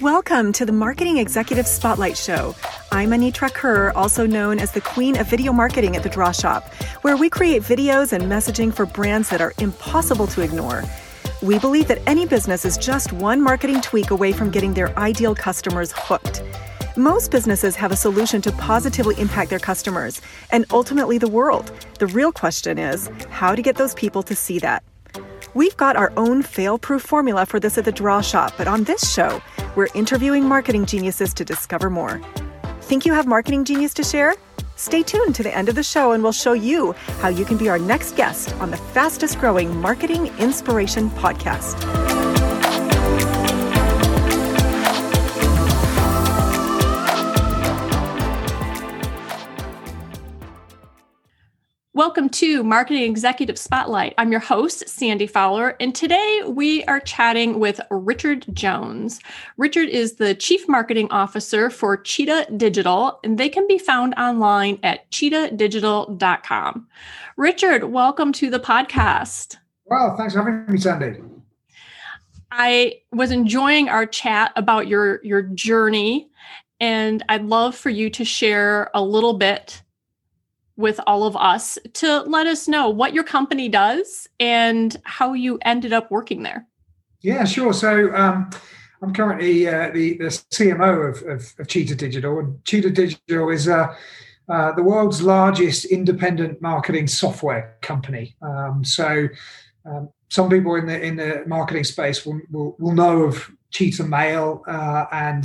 Welcome to the Marketing Executive Spotlight Show. I'm Anitra Kerr, also known as the Queen of Video Marketing at the Draw Shop, where we create videos and messaging for brands that are impossible to ignore. We believe that any business is just one marketing tweak away from getting their ideal customers hooked. Most businesses have a solution to positively impact their customers and ultimately the world. The real question is how to get those people to see that. We've got our own fail proof formula for this at the Draw Shop, but on this show, we're interviewing marketing geniuses to discover more. Think you have marketing genius to share? Stay tuned to the end of the show and we'll show you how you can be our next guest on the fastest growing marketing inspiration podcast. Welcome to Marketing Executive Spotlight. I'm your host, Sandy Fowler, and today we are chatting with Richard Jones. Richard is the Chief Marketing Officer for Cheetah Digital, and they can be found online at cheetahdigital.com. Richard, welcome to the podcast. Well, thanks for having me, Sandy. I was enjoying our chat about your, your journey, and I'd love for you to share a little bit with all of us to let us know what your company does and how you ended up working there. Yeah, sure. So um, I'm currently uh, the, the, CMO of, of, of, Cheetah Digital, and Cheetah Digital is uh, uh, the world's largest independent marketing software company. Um, so um, some people in the in the marketing space will will, will know of Cheetah Mail uh, and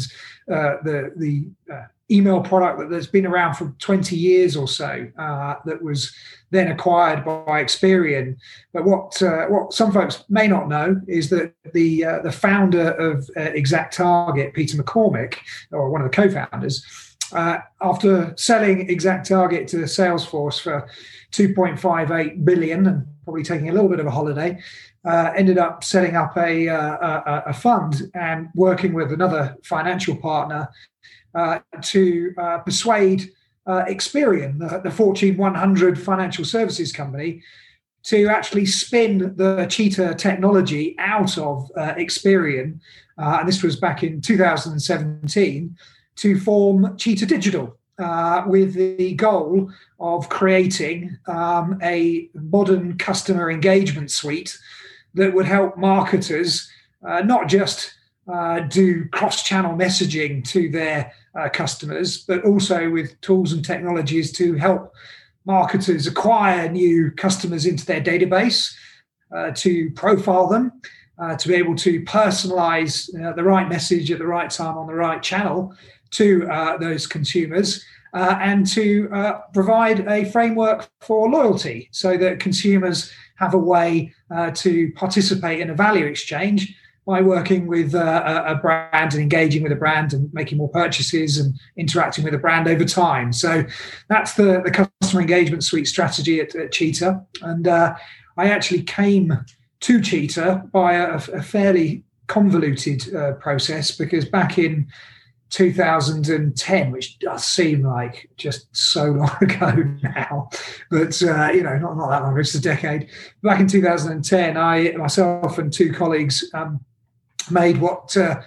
uh, the the uh, email product that's been around for 20 years or so uh, that was then acquired by Experian. But what uh, what some folks may not know is that the uh, the founder of uh, Exact Target, Peter McCormick, or one of the co-founders, uh, after selling Exact Target to Salesforce for 2.58 billion and probably taking a little bit of a holiday, uh, ended up setting up a, a, a, fund and working with another financial partner uh, to uh, persuade uh, Experian, the, the, Fortune 100 financial services company, to actually spin the Cheetah technology out of uh, Experian. Uh, and this was back in 2017 to form Cheetah Digital. with the goal of creating um, a modern customer engagement suite that would help marketers not just uh, do cross channel messaging to their uh, customers, but also with tools and technologies to help marketers acquire new customers into their database, uh, to profile them, uh, to be able to personalize uh, the right message at the right time on the right channel to uh, those consumers. And to provide a framework for loyalty so that consumers have a way to participate in a value exchange by working with uh, a brand and engaging with a brand and making more purchases and interacting with a brand over time. So that's the, the customer engagement suite strategy at, at Cheetah. And uh, I actually came to Cheetah by a, a fairly convoluted uh, process because back in 2010, which does seem like just so long ago now, but uh, you know, not, not that long, it's a decade. Back in 2010, I myself and two colleagues um, made what uh,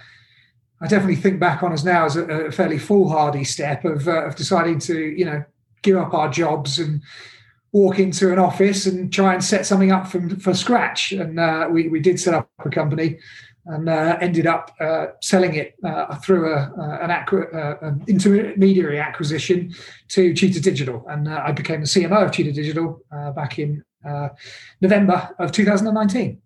I definitely think back on as now as a, a fairly foolhardy step of, uh, of deciding to, you know, give up our jobs and walk into an office and try and set something up from for scratch. And uh, we we did set up a company and uh, ended up uh, selling it uh, through a, an, acqu- an, intermediary acquisition to Cheetah Digital. And I became the CMO of Cheetah Digital back in November of 2019.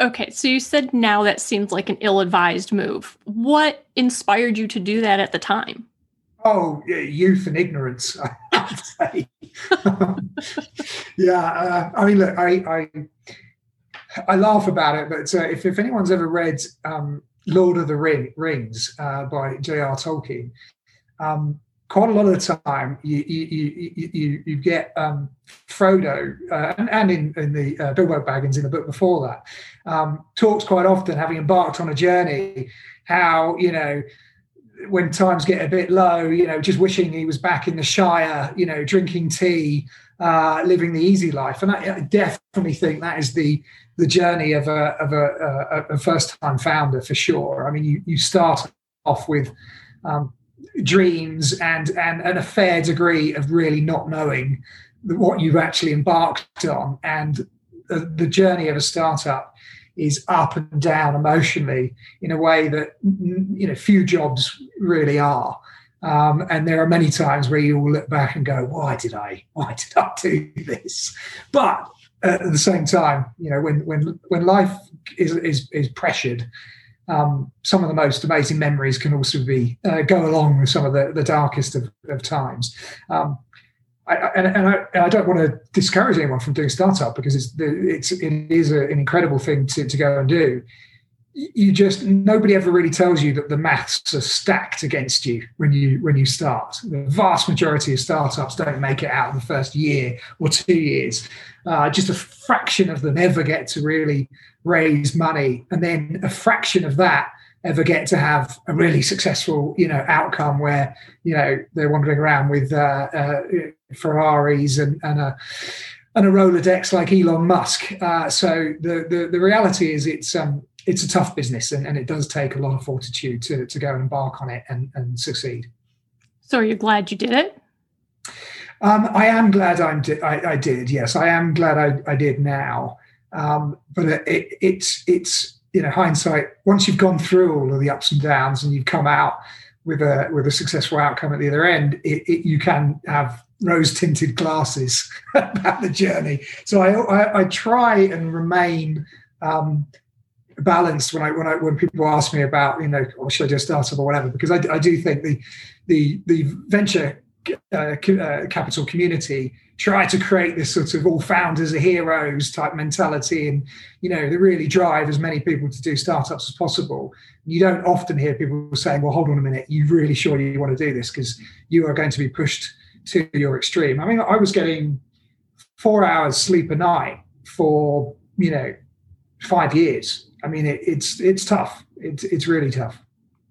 Okay, so you said now that seems like an ill advised move. What inspired you to do that at the time? Oh, youth and ignorance, I would say. yeah, uh, I mean, look, I, I, I laugh about it, but uh, if, if anyone's ever read um, Lord of the Ring, Rings uh, by J.R. Tolkien, um, quite a lot of the time you you you, you, you get um, Frodo uh, and, and in, in the uh, Bilbo Baggins in the book before that um, talks quite often having embarked on a journey how you know when times get a bit low you know just wishing he was back in the Shire you know drinking tea uh, living the easy life. And I, I, definitely think that is the the journey of a of a, a, a first time founder for sure. I mean, you you start off with um, dreams and, and and a fair degree of really not knowing what you've actually embarked on, and the, the journey of a startup is up and down emotionally in a way that you know few jobs really are. Um, and there are many times where you will look back and go, "Why did I? Why did I do this?" But at the same time, you know, when when when life is is, is pressured, um, some of the most amazing memories can also be uh, go along with some of the, the darkest of, of times. Um, I, and, and, I, and, I, don't want to discourage anyone from doing startup because it's it's it is a, an incredible thing to, to go and do you just nobody ever really tells you that the maths are stacked against you when you when you start. The vast majority of startups don't make it out in the first year or two years. Uh, just a fraction of them ever get to really raise money, and then a fraction of that ever get to have a really successful you know outcome where you know they're wandering around with uh, uh, Ferraris and, and a and a Rolodex like Elon Musk. Uh, so the, the the reality is it's um it's a tough business and, and it does take a lot of fortitude to, to go and embark on it and, and succeed. So are you glad you did it? Um, I am glad I'm di- I, I, did. Yes, I am glad I, I did now. Um, but it, it's it's you know hindsight. Once you've gone through all of the ups and downs and you've come out with a with a successful outcome at the other end, it, it, you can have rose tinted glasses about the journey. So I, I, I try and remain um, balanced when I when I when people ask me about you know or should I do a startup or whatever? Because I, I do think the the the venture uh, uh, capital community try to create this sort of all founders are heroes type mentality and you know they really drive as many people to do startups as possible. You don't often hear people saying well hold on a minute you really sure you want to do this? Because you are going to be pushed to your extreme. I mean i was getting four hours sleep a night for you know five years I mean, it, it's it's tough. It's it's really tough.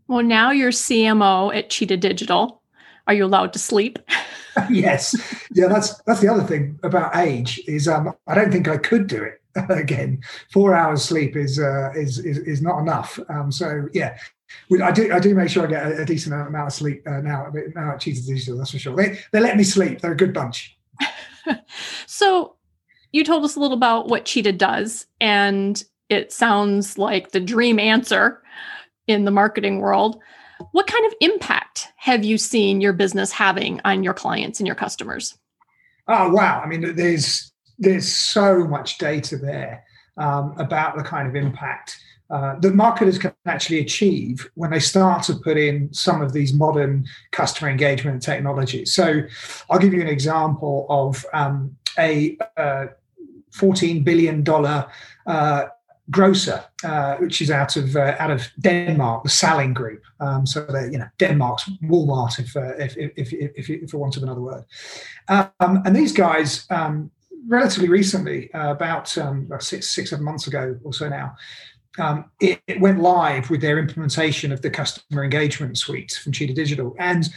Well, now you're CMO at Cheetah Digital. Are you allowed to sleep? yes. Yeah, that's that's the other thing about age is um, I don't think I could do it again. Four hours sleep is uh, is, is is not enough. Um, so yeah, I do I do make sure I get a, a decent amount of sleep uh, now. Now at Cheetah Digital, that's for sure. They they let me sleep. They're a good bunch. so you told us a little about what Cheetah does, and it sounds like the dream answer in the marketing world. What kind of impact have you seen your business having on your clients and your customers? Oh wow! I mean, there's there's so much data there um, about the kind of impact uh, that marketers can actually achieve when they start to put in some of these modern customer engagement technologies. So, I'll give you an example of um, a uh, $14 billion uh, grocer, uh, which is out of uh, out of Denmark, the Salling Group. Um, so they, you know, Denmark's Walmart, if uh, if, if, if, if, for want of another word. Um, and these guys, um, relatively recently, uh, about um, six six seven months ago or so now. Um, it, it, went live with their implementation of the customer engagement suite from Cheetah Digital, and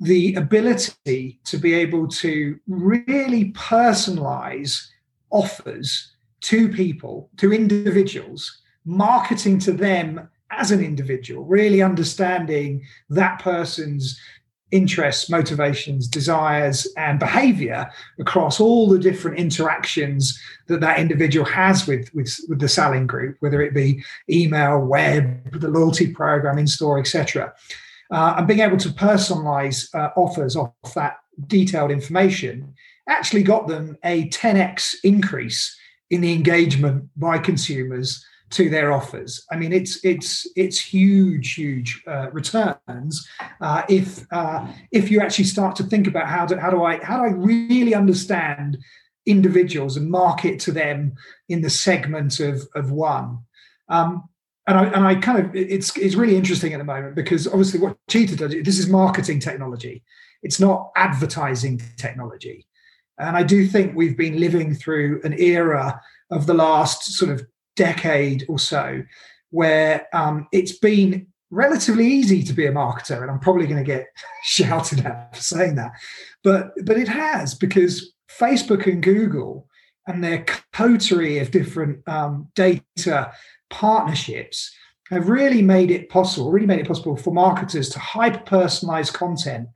the ability to be able to really personalize offers to people, to individuals, marketing to them as an individual, really understanding that person's interests, motivations, desires, and behavior across all the different interactions that that individual has with, with, with the Salling Group, whether it be email, web, the loyalty program, in store, etc. Uh, and being able to personalize uh, offers off that detailed information actually got them a 10x increase in the engagement by consumers to their offers. I mean, it's it's it's huge, huge uh, returns uh, if uh, if you actually start to think about how do how do I how do I really understand individuals and market to them in the segment of of one. Um, and I, and I kind of it's it's really interesting at the moment because obviously what Cheetah does this is marketing technology. It's not advertising technology. And I do think we've been living through an era of the last sort of decade or so where um, it's been relatively easy to be a marketer. And I'm probably going to get shouted at for saying that. But, but it has because Facebook and Google and their coterie of different um, data partnerships have really made it possible, really made it possible for marketers to hyper personalize content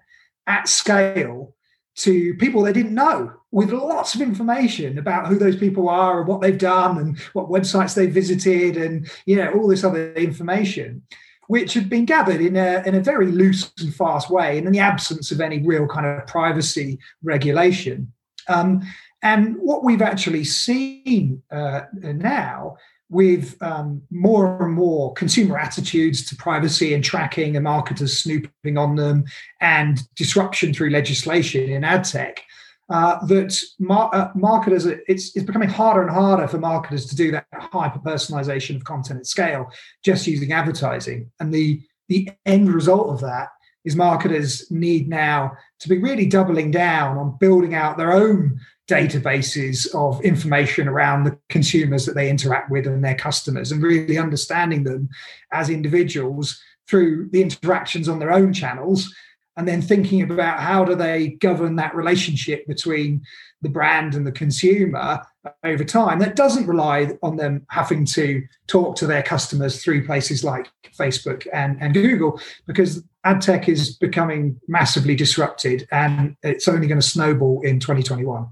at scale to people they didn't know with lots of information about who those people are and what they've done and what websites they've visited and you know all this other information which had been gathered in a, in a very loose and fast way and in the absence of any real kind of privacy regulation. Um, and what we've actually seen uh, now with um, more and more consumer attitudes to privacy and tracking and marketers snooping on them and disruption through legislation in ad tech, uh, that mar- uh, marketers, it's, it's becoming harder and harder for marketers to do that hyper personalization of content at scale just using advertising. And the, the end result of that is marketers need now to be really doubling down on building out their own databases of information around the consumers that they interact with and their customers and really understanding them as individuals through the interactions on their own channels and then thinking about how do they govern that relationship between the brand and the consumer over time that doesn't rely on them having to talk to their customers through places like facebook and, and google because ad tech is becoming massively disrupted and it's only going to snowball in 2021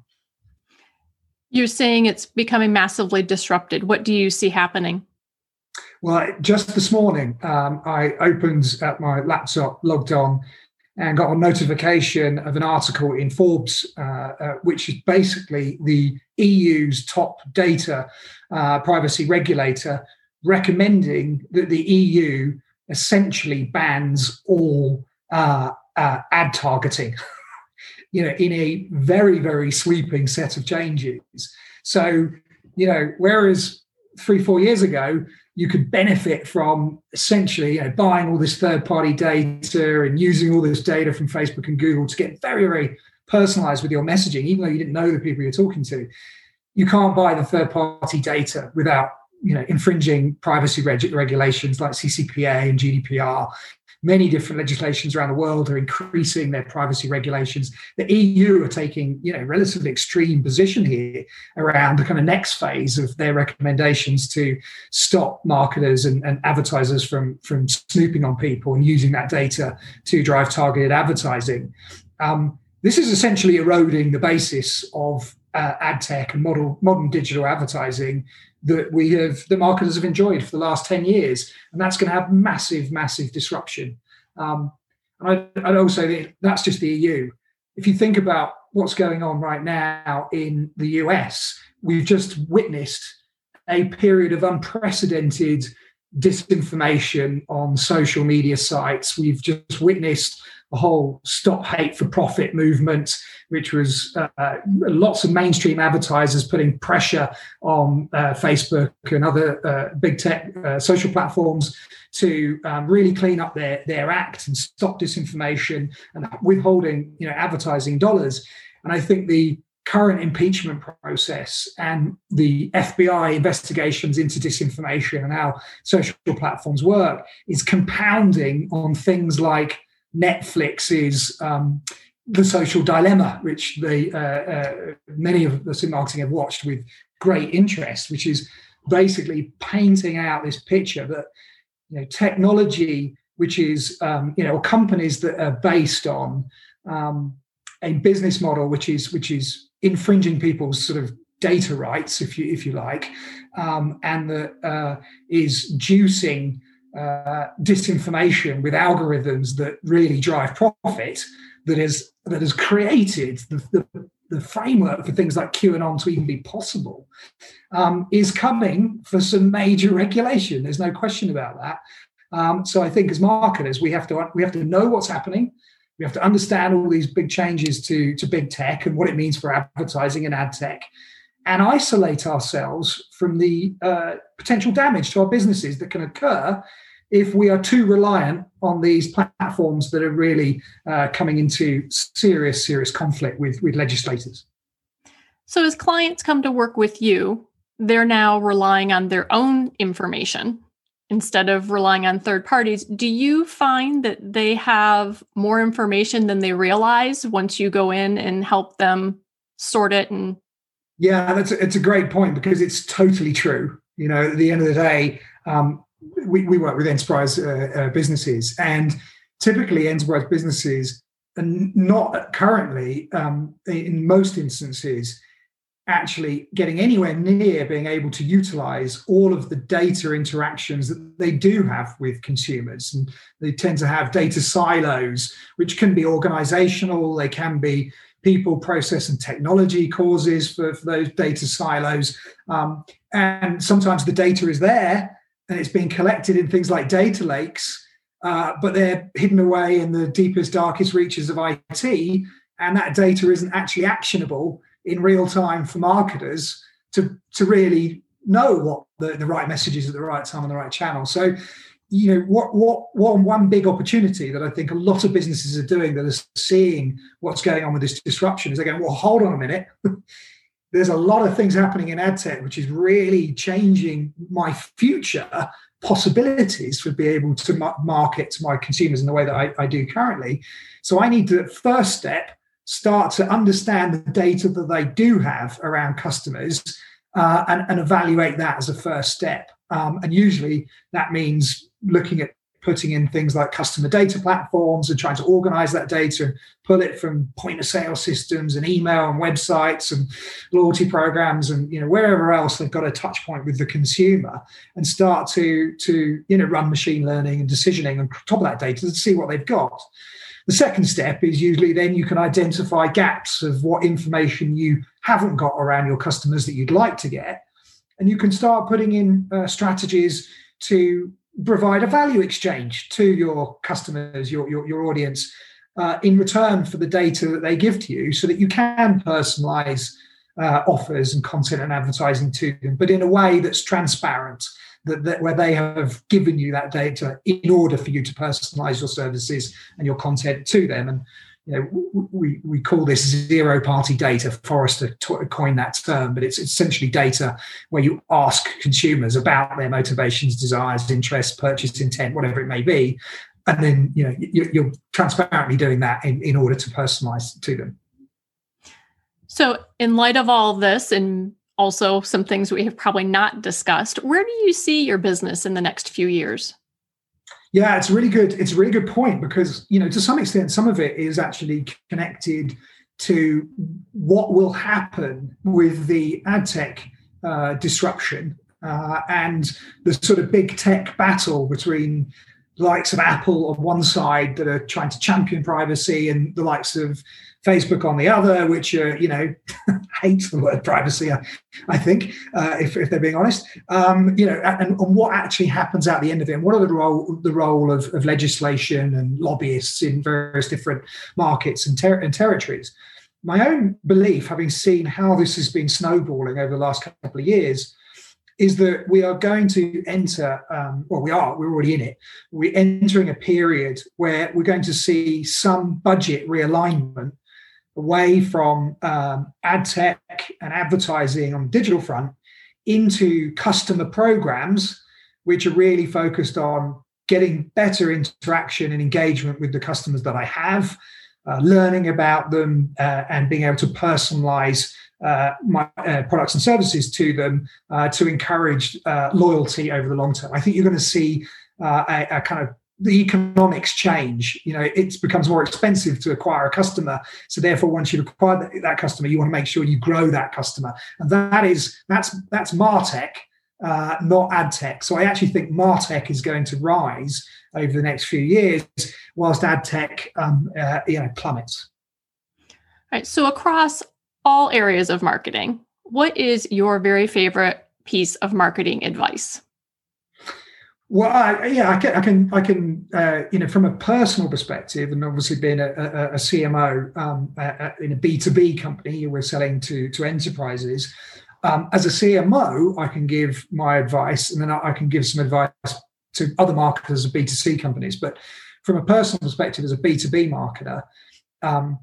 you're saying it's becoming massively disrupted. What do you see happening? Well, just this morning, um, I opened at my laptop, logged on, and got a notification of an article in Forbes, uh, uh, which is basically the EU's top data uh, privacy regulator recommending that the EU essentially bans all uh, uh, ad targeting. you know, in a very, very sweeping set of changes. So, you know, whereas three, four years ago, you could benefit from essentially you know, buying all this third party data and using all this data from Facebook and Google to get very, very personalized with your messaging, even though you didn't know the people you're talking to. You can't buy the third party data without you know infringing privacy reg- regulations like CCPA and GDPR many different legislations around the world are increasing their privacy regulations. The EU are taking, you know, relatively extreme position here around the kind of next phase of their recommendations to stop marketers and, and advertisers from, from snooping on people and using that data to drive targeted advertising. Um, this is essentially eroding the basis of uh, ad tech and model, modern digital advertising that we have the marketers have enjoyed for the last 10 years. And that's going to have massive massive disruption. Um, and I, would also think that's just the eu if you think about what's going on right now in the us we've just witnessed a period of unprecedented disinformation on social media sites. We've just witnessed the whole stop hate for profit movement, which was uh, lots of mainstream advertisers putting pressure on uh, Facebook and other uh, big tech uh, social platforms to um, really clean up their, their act and stop disinformation and withholding you know advertising dollars. And I think the current impeachment process and the FBI investigations into disinformation and how social platforms work is compounding on things like Netflix is um, the social dilemma, which uh, uh, many of us in marketing have watched with great interest, which is basically painting out this picture that you know technology, which is um, you know companies that are based on um, a business model which is which is infringing people's sort of data rights, if you if you like, um, and that uh, is juicing uh, disinformation with algorithms that really drive profit that is that has created the, the, the framework for things like QAnon to even be possible um, is coming for some major regulation. There's no question about that. Um, so I think as marketers, we have to we have to know what's happening. We have to understand all these big changes to, to big tech and what it means for advertising and ad tech, and isolate ourselves from the uh, potential damage to our businesses that can occur if we are too reliant on these platforms that are really uh, coming into serious, serious conflict with, with legislators. So, as clients come to work with you, they're now relying on their own information instead of relying on third parties. Do you find that they have more information than they realize once you go in and help them sort it and yeah that's a, it's a great point because it's totally true you know at the end of the day um, we, we work with enterprise uh, uh, businesses and typically enterprise businesses are not currently um, in most instances actually getting anywhere near being able to utilize all of the data interactions that they do have with consumers. And they tend to have data silos, which can be organizational, they can be people, process, and technology causes for, for those data silos. Um, and sometimes the data is there and it's being collected in things like data lakes, uh, but they're hidden away in the deepest, darkest reaches of IT. And that data isn't actually actionable in real time for marketers to to really know what the, the right message is at the right time on the right channel. So, you know, what what what one big opportunity that I think a lot of businesses are doing that are seeing what's going on with this disruption is they're going, well, hold on a minute. There's a lot of things happening in ad tech, which is really changing my future possibilities for being able to market to my consumers in the way that I, I do currently. So I need to first step start to understand the data that they do have around customers uh, and, and, evaluate that as a first step. Um, and usually that means looking at putting in things like customer data platforms and trying to organize that data and pull it from point of sale systems and email and websites and loyalty programs and you know wherever else they've got a touch point with the consumer and start to to you know run machine learning and decisioning on top of that data to see what they've got the second step is usually then you can identify gaps of what information you haven't got around your customers that you'd like to get. And you can start putting in uh, strategies to provide a value exchange to your customers, your, your, your audience, uh, in return for the data that they give to you so that you can personalize uh, offers and content and advertising to them, but in a way that's transparent that, that where they have given you that data in order for you to personalize your services and your content to them. And you know, we, we call this zero party data. Forrester coined that term, but it's essentially data where you ask consumers about their motivations, desires, interests, purchase intent, whatever it may be. And then, you know, you're transparently doing that in, in order to personalize to them. So, in light of all this, and also some things we have probably not discussed. Where do you see your business in the next few years? Yeah, it's really good. It's a really good point because you know to some extent, some of it is actually connected to what will happen with the ad tech uh, disruption uh, and the sort of big tech battle between the likes of Apple on one side that are trying to champion privacy and the likes of Facebook on the other, which are, you know hates the word privacy. I, I think, uh, if, if they're being honest, um, you know, and, and, what actually happens at the end of it, and what are the role the role of, of legislation and lobbyists in various different markets and, ter- and territories. My own belief, having seen how this has been snowballing over the last couple of years, is that we are going to enter, um, well, we are, we're already in it. We're entering a period where we're going to see some budget realignment away from um, ad tech and advertising on the digital front into customer programs, which are really focused on getting better interaction and engagement with the customers that I have, uh, learning about them, uh, and being able to personalize uh, my uh, products and services to them uh, to encourage uh, loyalty over the long term. I think you're going to see a, a, kind of the economics change. You know, it becomes more expensive to acquire a customer. So therefore, once you acquire that, customer, you want to make sure you grow that customer, and that is that's that's martech, uh, not ad tech. So I actually think martech is going to rise over the next few years, whilst ad tech, um, uh, you know, plummets. All right. So across all areas of marketing, what is your very favorite piece of marketing advice? Well, I, yeah, I can, I can, I can, uh, you know, from a personal perspective, and obviously being a, a, a CMO um, a, in a B two B company, we're selling to to enterprises. Um, as a CMO, I can give my advice, and then I, I can give some advice to other marketers of B two C companies. But from a personal perspective, as a B two B marketer, um,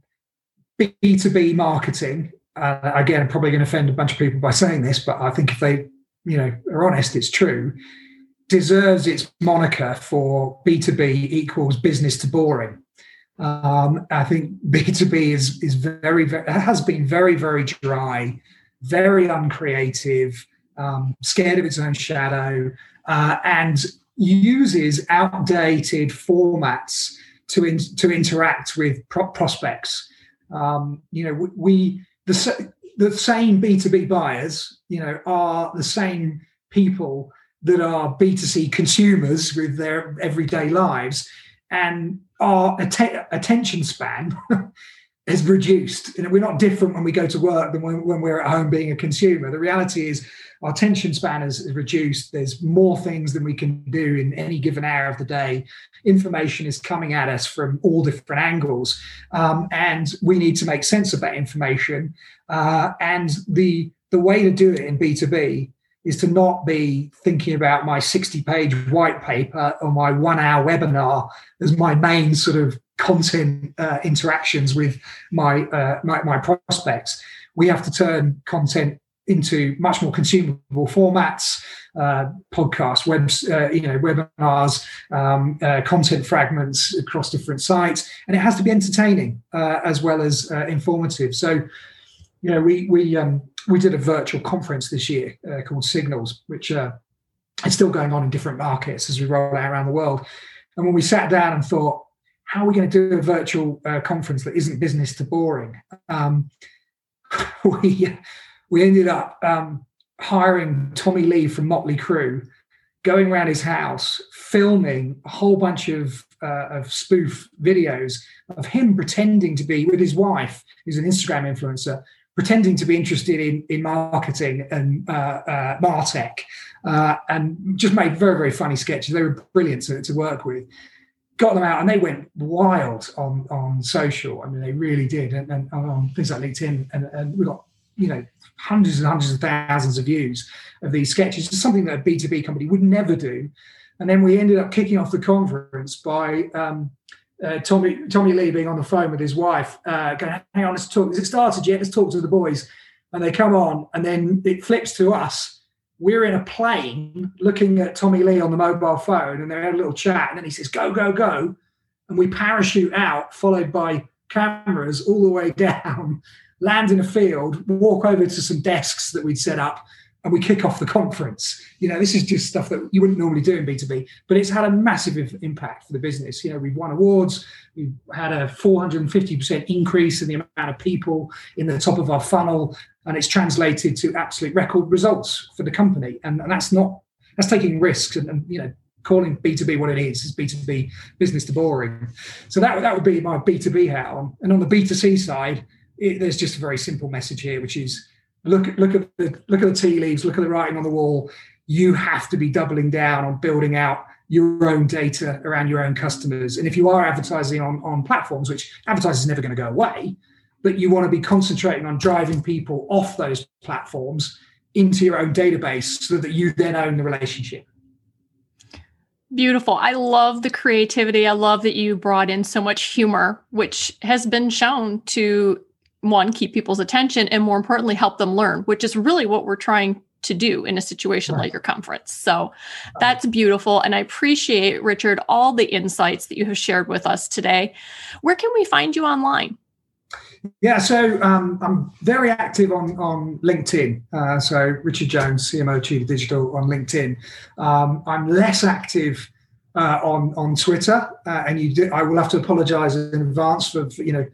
B two B marketing. Uh, again, I'm probably going to offend a bunch of people by saying this, but I think if they, you know, are honest, it's true deserves its moniker for B2B equals business to boring. Um, I think B2B is is very, very has been very, very dry, very uncreative, um, scared of its own shadow, uh, and uses outdated formats to in, to interact with pro- prospects. Um, you know, we the the same B two B buyers, you know, are the same people that are B2C consumers with their everyday lives, and our att- attention span is reduced. We're not different when we go to work than when, when we're at home being a consumer. The reality is our attention span is, is, reduced. There's more things than we can do in any given hour of the day. Information is coming at us from all different angles, um, and we need to make sense of that information. Uh, and the the way to do it in B2B is to not be thinking about my 60 page white paper or my one hour webinar as my main sort of content uh, interactions with my, uh, my, my prospects. We have to turn content into much more consumable formats, uh, podcasts, uh, you know, webinars, um, uh, content fragments across different sites, and it has to be entertaining uh, as well as informative. So, you know, we we um, we did a virtual conference this year uh, called Signals, which is still going on in different markets as we roll out around the world. And when we sat down and thought, how are we going to do a virtual conference that isn't business to boring? Um, we we ended up um, hiring Tommy Lee from Motley Crue, going around his house, filming a whole bunch of, uh, of spoof videos of him pretending to be with his wife, who's an Instagram influencer, pretending to be interested in, in marketing and uh, uh, Martech, uh, and just made very, very funny sketches. They were brilliant to, to work with. Got them out, and they went wild on on social. I mean, they really did, and, and on things like LinkedIn, and, and we got you know hundreds and hundreds of thousands of views of these sketches. It's something that a B2B company would never do. And then we ended up kicking off the conference by um, uh, Tommy Tommy Lee being on the phone with his wife, uh, going, hang on, let's talk. Has it started yet? Let's talk to the boys. And they come on, and then it flips to us. We're in a plane looking at Tommy Lee on the mobile phone, and they had a little chat. And then he says, go, go, go. And we parachute out, followed by cameras all the way down land in a field, walk over to some desks that we'd set up, and we kick off the conference. You know, this is just stuff that you wouldn't normally do in B2B, but it's had a massive impact for the business. You know, we've won awards, we've had a 450% increase in the amount of people in the top of our funnel, and it's translated to absolute record results for the company. And, and that's not, that's taking risks and, and you know, calling B2B what it is, is B2B business to boring. So that, that would be my B2B hat on. And on the B2C side, it, there's just a very simple message here, which is look at look at the look at the tea leaves, look at the writing on the wall. You have to be doubling down on building out your own data around your own customers. And if you are advertising on, on platforms, which advertising is never going to go away, but you want to be concentrating on driving people off those platforms into your own database so that you then own the relationship. Beautiful. I love the creativity. I love that you brought in so much humor, which has been shown to one keep people's attention and more importantly help them learn which is really what we're trying to do in a situation right. like your conference so that's beautiful and i appreciate richard all the insights that you have shared with us today where can we find you online yeah, so um, I'm very active on on LinkedIn. Uh, so Richard Jones, CMO Cheetah Digital on LinkedIn. Um, I'm less active uh, on on Twitter, uh, and you do, I will have to apologise in advance for you know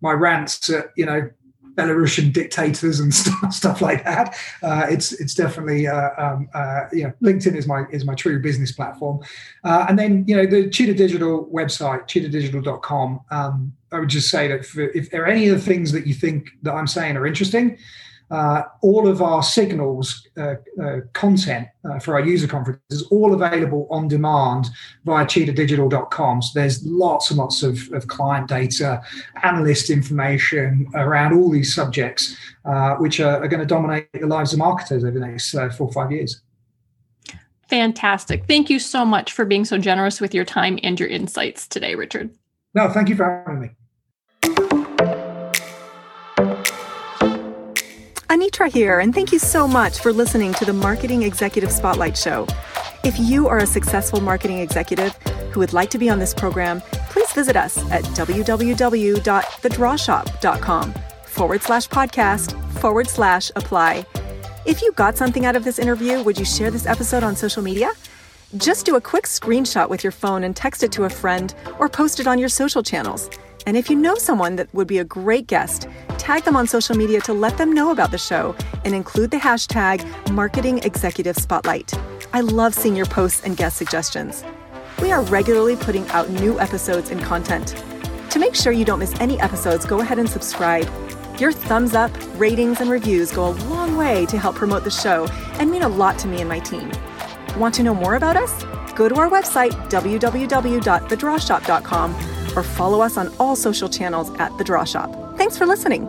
my rants at you know Belarusian dictators and stuff, stuff like that. Uh, it's it's definitely uh, um, uh, you know LinkedIn is my is my true business platform, uh, and then you know the Cheetah Digital website cheetahdigital.com. Um, I would just say that if there are any of the things that you think that I'm saying are interesting, uh, all of our signals uh, uh, content uh, for our user conference is all available on demand via cheetahdigital.com. So there's lots and lots of, of client data, analyst information around all these subjects, uh, which are, are, going to dominate the lives of marketers over the next uh, four or five years. Fantastic. Thank you so much for being so generous with your time and your insights today, Richard. No, thank you for having me. Anitra here, and thank you so much for listening to the Marketing Executive Spotlight Show. If you are a successful marketing executive who would like to be on this program, please visit us at www.thedrawshop.com forward slash podcast forward slash apply. If you got something out of this interview, would you share this episode on social media? Just do a quick screenshot with your phone and text it to a friend or post it on your social channels. And if you know someone that would be a great guest, tag them on social media to let them know about the show and include the hashtag Marketing Executive Spotlight. I love seeing your posts and guest suggestions. We are regularly putting out new episodes and content. To make sure you don't miss any episodes, go ahead and subscribe. Your thumbs up, ratings, and reviews go a long way to help promote the show and mean a lot to me and my team. Want to know more about us? Go to our website, www.thedrawshop.com, or follow us on all social channels at The Draw Shop. Thanks for listening,